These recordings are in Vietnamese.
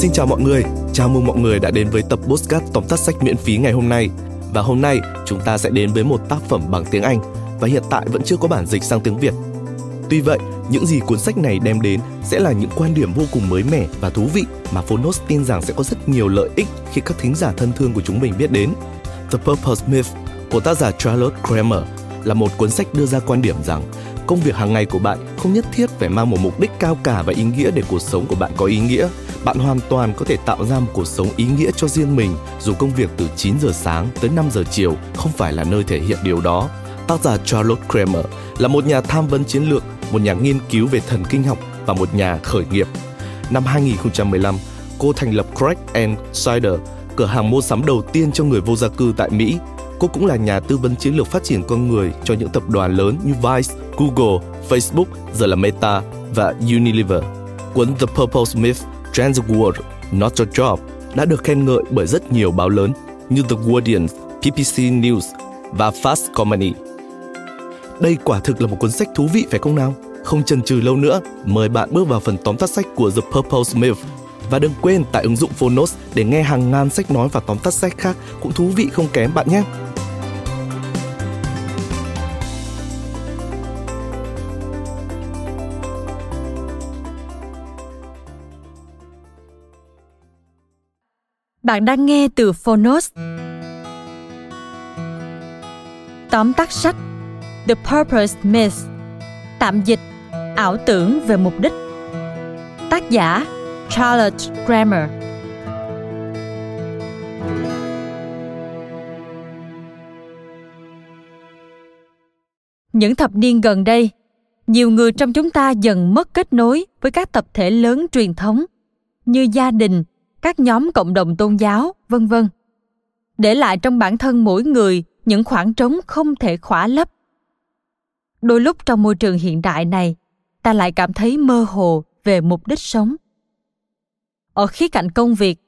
Xin chào mọi người, chào mừng mọi người đã đến với tập podcast tóm tắt sách miễn phí ngày hôm nay. Và hôm nay chúng ta sẽ đến với một tác phẩm bằng tiếng Anh và hiện tại vẫn chưa có bản dịch sang tiếng Việt. Tuy vậy, những gì cuốn sách này đem đến sẽ là những quan điểm vô cùng mới mẻ và thú vị mà Phonos tin rằng sẽ có rất nhiều lợi ích khi các thính giả thân thương của chúng mình biết đến. The Purpose Myth của tác giả Charlotte Kramer là một cuốn sách đưa ra quan điểm rằng công việc hàng ngày của bạn không nhất thiết phải mang một mục đích cao cả và ý nghĩa để cuộc sống của bạn có ý nghĩa. Bạn hoàn toàn có thể tạo ra một cuộc sống ý nghĩa cho riêng mình dù công việc từ 9 giờ sáng tới 5 giờ chiều không phải là nơi thể hiện điều đó. Tác giả Charlotte Kramer là một nhà tham vấn chiến lược, một nhà nghiên cứu về thần kinh học và một nhà khởi nghiệp. Năm 2015, cô thành lập Craig and Cider, cửa hàng mua sắm đầu tiên cho người vô gia cư tại Mỹ Cô cũng là nhà tư vấn chiến lược phát triển con người cho những tập đoàn lớn như Vice, Google, Facebook, giờ là Meta và Unilever. Cuốn The Purpose Myth, Trans World, Not Your Job đã được khen ngợi bởi rất nhiều báo lớn như The Guardian, PPC News và Fast Company. Đây quả thực là một cuốn sách thú vị phải không nào? Không chần chừ lâu nữa, mời bạn bước vào phần tóm tắt sách của The Purpose Myth và đừng quên tải ứng dụng Phonos để nghe hàng ngàn sách nói và tóm tắt sách khác cũng thú vị không kém bạn nhé. Bạn đang nghe từ Phonos. Tóm tắt sách The Purpose Myth Tạm dịch Ảo tưởng về mục đích Tác giả Charlotte Grammer Những thập niên gần đây, nhiều người trong chúng ta dần mất kết nối với các tập thể lớn truyền thống như gia đình, các nhóm cộng đồng tôn giáo, vân vân. Để lại trong bản thân mỗi người những khoảng trống không thể khỏa lấp. Đôi lúc trong môi trường hiện đại này, ta lại cảm thấy mơ hồ về mục đích sống. Ở khía cạnh công việc,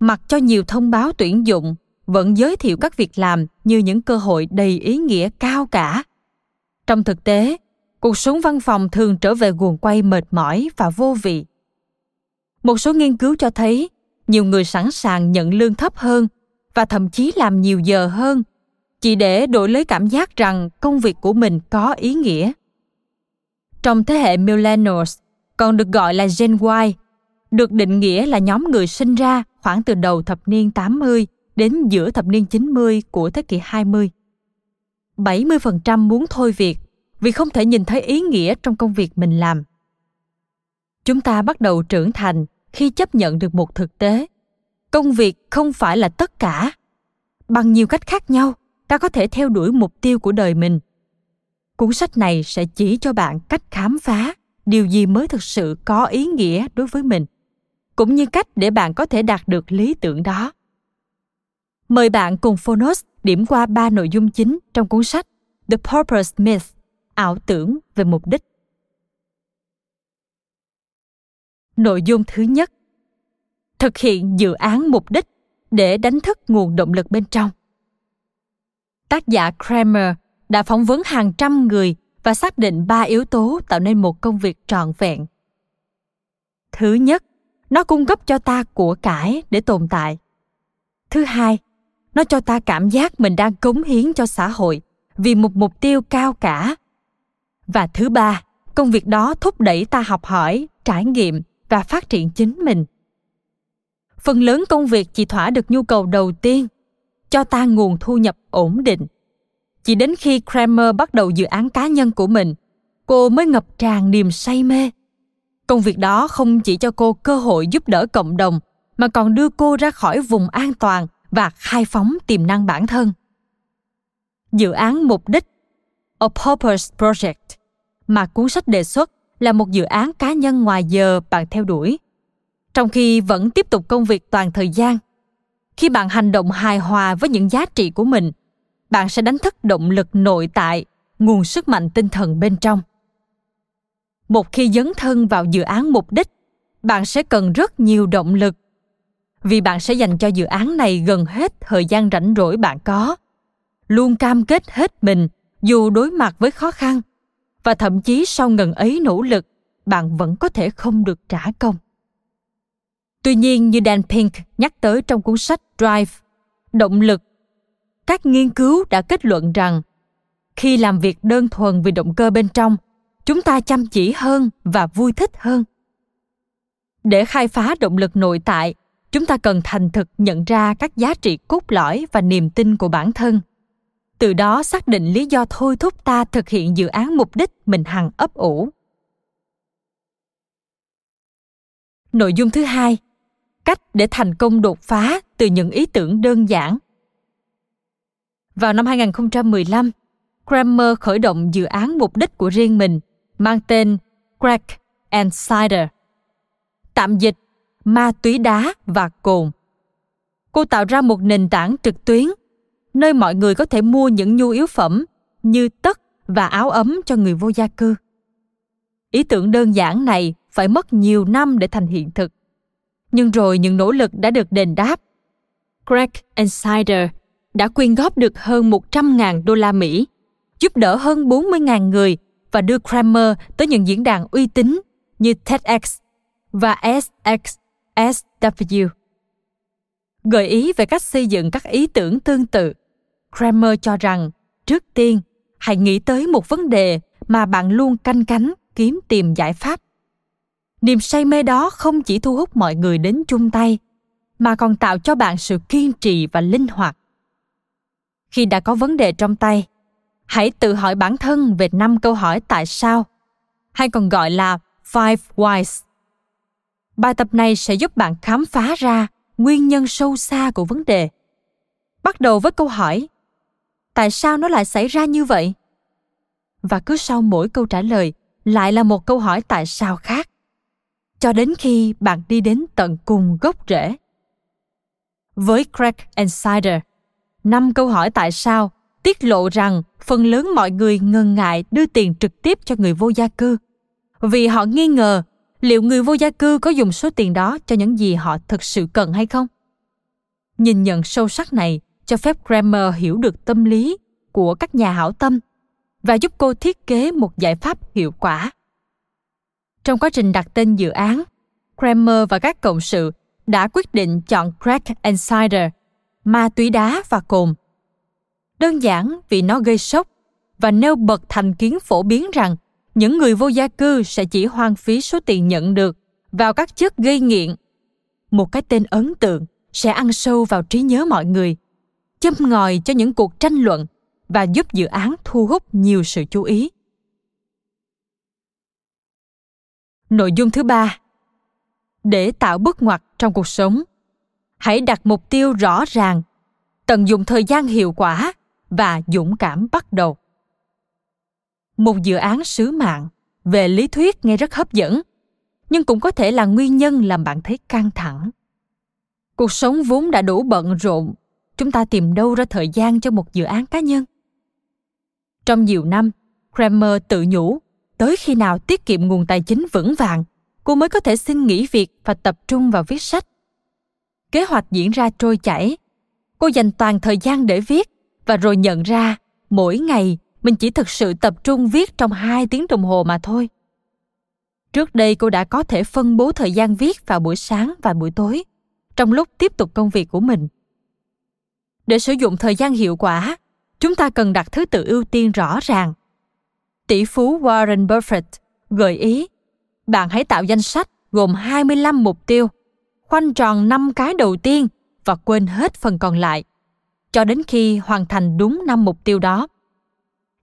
mặc cho nhiều thông báo tuyển dụng vẫn giới thiệu các việc làm như những cơ hội đầy ý nghĩa cao cả. Trong thực tế, cuộc sống văn phòng thường trở về guồng quay mệt mỏi và vô vị. Một số nghiên cứu cho thấy nhiều người sẵn sàng nhận lương thấp hơn và thậm chí làm nhiều giờ hơn chỉ để đổi lấy cảm giác rằng công việc của mình có ý nghĩa. Trong thế hệ millennials, còn được gọi là Gen Y, được định nghĩa là nhóm người sinh ra khoảng từ đầu thập niên 80 đến giữa thập niên 90 của thế kỷ 20. 70% muốn thôi việc vì không thể nhìn thấy ý nghĩa trong công việc mình làm. Chúng ta bắt đầu trưởng thành khi chấp nhận được một thực tế. Công việc không phải là tất cả. Bằng nhiều cách khác nhau, ta có thể theo đuổi mục tiêu của đời mình. Cuốn sách này sẽ chỉ cho bạn cách khám phá điều gì mới thực sự có ý nghĩa đối với mình, cũng như cách để bạn có thể đạt được lý tưởng đó. Mời bạn cùng phonos điểm qua ba nội dung chính trong cuốn sách the purpose myth, ảo tưởng về mục đích. Nội dung thứ nhất. Thực hiện dự án mục đích để đánh thức nguồn động lực bên trong. Tác giả kramer đã phỏng vấn hàng trăm người và xác định ba yếu tố tạo nên một công việc trọn vẹn. Thứ nhất, nó cung cấp cho ta của cải để tồn tại. Thứ hai, nó cho ta cảm giác mình đang cống hiến cho xã hội vì một mục tiêu cao cả. Và thứ ba, công việc đó thúc đẩy ta học hỏi, trải nghiệm và phát triển chính mình. Phần lớn công việc chỉ thỏa được nhu cầu đầu tiên, cho ta nguồn thu nhập ổn định. Chỉ đến khi kramer bắt đầu dự án cá nhân của mình, cô mới ngập tràn niềm say mê. Công việc đó không chỉ cho cô cơ hội giúp đỡ cộng đồng, mà còn đưa cô ra khỏi vùng an toàn và khai phóng tiềm năng bản thân. Dự án mục đích, a purpose project, mà cuốn sách đề xuất là một dự án cá nhân ngoài giờ bạn theo đuổi. Trong khi vẫn tiếp tục công việc toàn thời gian, khi bạn hành động hài hòa với những giá trị của mình, bạn sẽ đánh thức động lực nội tại, nguồn sức mạnh tinh thần bên trong. Một khi dấn thân vào dự án mục đích, bạn sẽ cần rất nhiều động lực, vì bạn sẽ dành cho dự án này gần hết thời gian rảnh rỗi bạn có, luôn cam kết hết mình dù đối mặt với khó khăn và thậm chí sau ngần ấy nỗ lực bạn vẫn có thể không được trả công Tuy nhiên như Dan Pink nhắc tới trong cuốn sách Drive, động lực, các nghiên cứu đã kết luận rằng khi làm việc đơn thuần vì động cơ bên trong, chúng ta chăm chỉ hơn và vui thích hơn. Để khai phá động lực nội tại, chúng ta cần thành thực nhận ra các giá trị cốt lõi và niềm tin của bản thân. Từ đó xác định lý do thôi thúc ta thực hiện dự án mục đích mình hằng ấp ủ. Nội dung thứ hai, cách để thành công đột phá từ những ý tưởng đơn giản. Vào năm 2015, Kramer khởi động dự án mục đích của riêng mình mang tên Crack and Cider. Tạm dịch ma túy đá và cồn. Cô tạo ra một nền tảng trực tuyến nơi mọi người có thể mua những nhu yếu phẩm như tất và áo ấm cho người vô gia cư. Ý tưởng đơn giản này phải mất nhiều năm để thành hiện thực. Nhưng rồi những nỗ lực đã được đền đáp. Craig Insider đã quyên góp được hơn 100.000 đô la Mỹ, giúp đỡ hơn 40.000 người và đưa Kramer tới những diễn đàn uy tín như TEDx và SXSW. Gợi ý về cách xây dựng các ý tưởng tương tự, Kramer cho rằng, trước tiên, hãy nghĩ tới một vấn đề mà bạn luôn canh cánh kiếm tìm giải pháp. Niềm say mê đó không chỉ thu hút mọi người đến chung tay, mà còn tạo cho bạn sự kiên trì và linh hoạt. Khi đã có vấn đề trong tay, hãy tự hỏi bản thân về năm câu hỏi tại sao, hay còn gọi là five whys. Bài tập này sẽ giúp bạn khám phá ra nguyên nhân sâu xa của vấn đề. Bắt đầu với câu hỏi tại sao nó lại xảy ra như vậy và cứ sau mỗi câu trả lời lại là một câu hỏi tại sao khác cho đến khi bạn đi đến tận cùng gốc rễ. Với Crack Insider, năm câu hỏi tại sao tiết lộ rằng phần lớn mọi người ngần ngại đưa tiền trực tiếp cho người vô gia cư vì họ nghi ngờ liệu người vô gia cư có dùng số tiền đó cho những gì họ thực sự cần hay không. Nhìn nhận sâu sắc này cho phép Kramer hiểu được tâm lý của các nhà hảo tâm và giúp cô thiết kế một giải pháp hiệu quả trong quá trình đặt tên dự án, Kramer và các cộng sự đã quyết định chọn crack and cider, ma túy đá và cồn. Đơn giản vì nó gây sốc và nêu bật thành kiến phổ biến rằng những người vô gia cư sẽ chỉ hoang phí số tiền nhận được vào các chất gây nghiện. Một cái tên ấn tượng sẽ ăn sâu vào trí nhớ mọi người, châm ngòi cho những cuộc tranh luận và giúp dự án thu hút nhiều sự chú ý. Nội dung thứ ba Để tạo bước ngoặt trong cuộc sống, hãy đặt mục tiêu rõ ràng, tận dụng thời gian hiệu quả và dũng cảm bắt đầu. Một dự án sứ mạng về lý thuyết nghe rất hấp dẫn, nhưng cũng có thể là nguyên nhân làm bạn thấy căng thẳng. Cuộc sống vốn đã đủ bận rộn, chúng ta tìm đâu ra thời gian cho một dự án cá nhân? Trong nhiều năm, Kramer tự nhủ tới khi nào tiết kiệm nguồn tài chính vững vàng cô mới có thể xin nghỉ việc và tập trung vào viết sách kế hoạch diễn ra trôi chảy cô dành toàn thời gian để viết và rồi nhận ra mỗi ngày mình chỉ thực sự tập trung viết trong hai tiếng đồng hồ mà thôi. Trước đây cô đã có thể phân bố thời gian viết vào buổi sáng và buổi tối, trong lúc tiếp tục công việc của mình. Để sử dụng thời gian hiệu quả, chúng ta cần đặt thứ tự ưu tiên rõ ràng tỷ phú Warren Buffett gợi ý bạn hãy tạo danh sách gồm 25 mục tiêu, khoanh tròn 5 cái đầu tiên và quên hết phần còn lại, cho đến khi hoàn thành đúng 5 mục tiêu đó.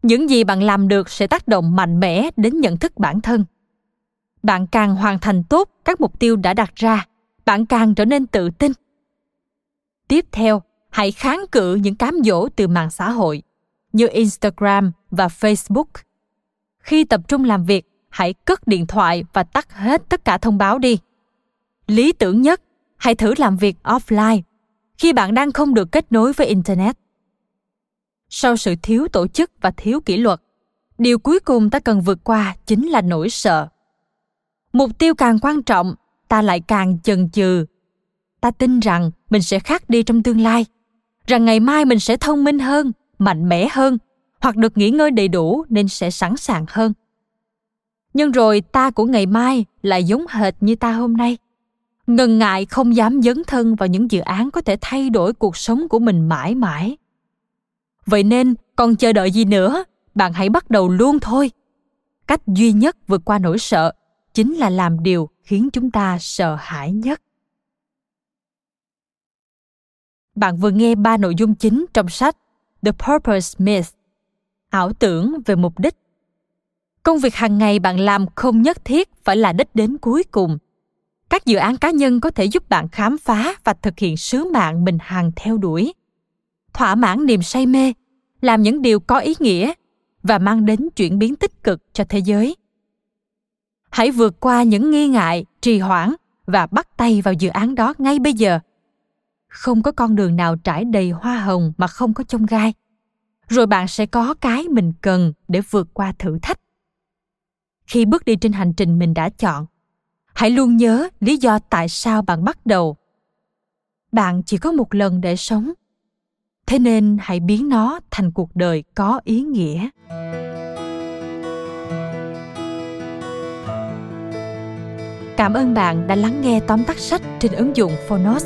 Những gì bạn làm được sẽ tác động mạnh mẽ đến nhận thức bản thân. Bạn càng hoàn thành tốt các mục tiêu đã đặt ra, bạn càng trở nên tự tin. Tiếp theo, hãy kháng cự những cám dỗ từ mạng xã hội như Instagram và Facebook. Khi tập trung làm việc, hãy cất điện thoại và tắt hết tất cả thông báo đi. Lý tưởng nhất, hãy thử làm việc offline khi bạn đang không được kết nối với internet. Sau sự thiếu tổ chức và thiếu kỷ luật, điều cuối cùng ta cần vượt qua chính là nỗi sợ. Mục tiêu càng quan trọng, ta lại càng chần chừ. Ta tin rằng mình sẽ khác đi trong tương lai rằng ngày mai mình sẽ thông minh hơn, mạnh mẽ hơn, hoặc được nghỉ ngơi đầy đủ nên sẽ sẵn sàng hơn. Nhưng rồi ta của ngày mai lại giống hệt như ta hôm nay. Ngần ngại không dám dấn thân vào những dự án có thể thay đổi cuộc sống của mình mãi mãi. Vậy nên, còn chờ đợi gì nữa? Bạn hãy bắt đầu luôn thôi. Cách duy nhất vượt qua nỗi sợ chính là làm điều khiến chúng ta sợ hãi nhất bạn vừa nghe ba nội dung chính trong sách the purpose myth, ảo tưởng về mục đích. Công việc hàng ngày bạn làm không nhất thiết phải là đích đến cuối cùng. Các dự án cá nhân có thể giúp bạn khám phá và thực hiện sứ mạng mình hàng theo đuổi. Thỏa mãn niềm say mê, làm những điều có ý nghĩa và mang đến chuyển biến tích cực cho thế giới. Hãy vượt qua những nghi ngại, trì hoãn và bắt tay vào dự án đó ngay bây giờ không có con đường nào trải đầy hoa hồng mà không có chông gai. Rồi bạn sẽ có cái mình cần để vượt qua thử thách. Khi bước đi trên hành trình mình đã chọn, hãy luôn nhớ lý do tại sao bạn bắt đầu. Bạn chỉ có một lần để sống. Thế nên hãy biến nó thành cuộc đời có ý nghĩa. Cảm ơn bạn đã lắng nghe tóm tắt sách trên ứng dụng phonos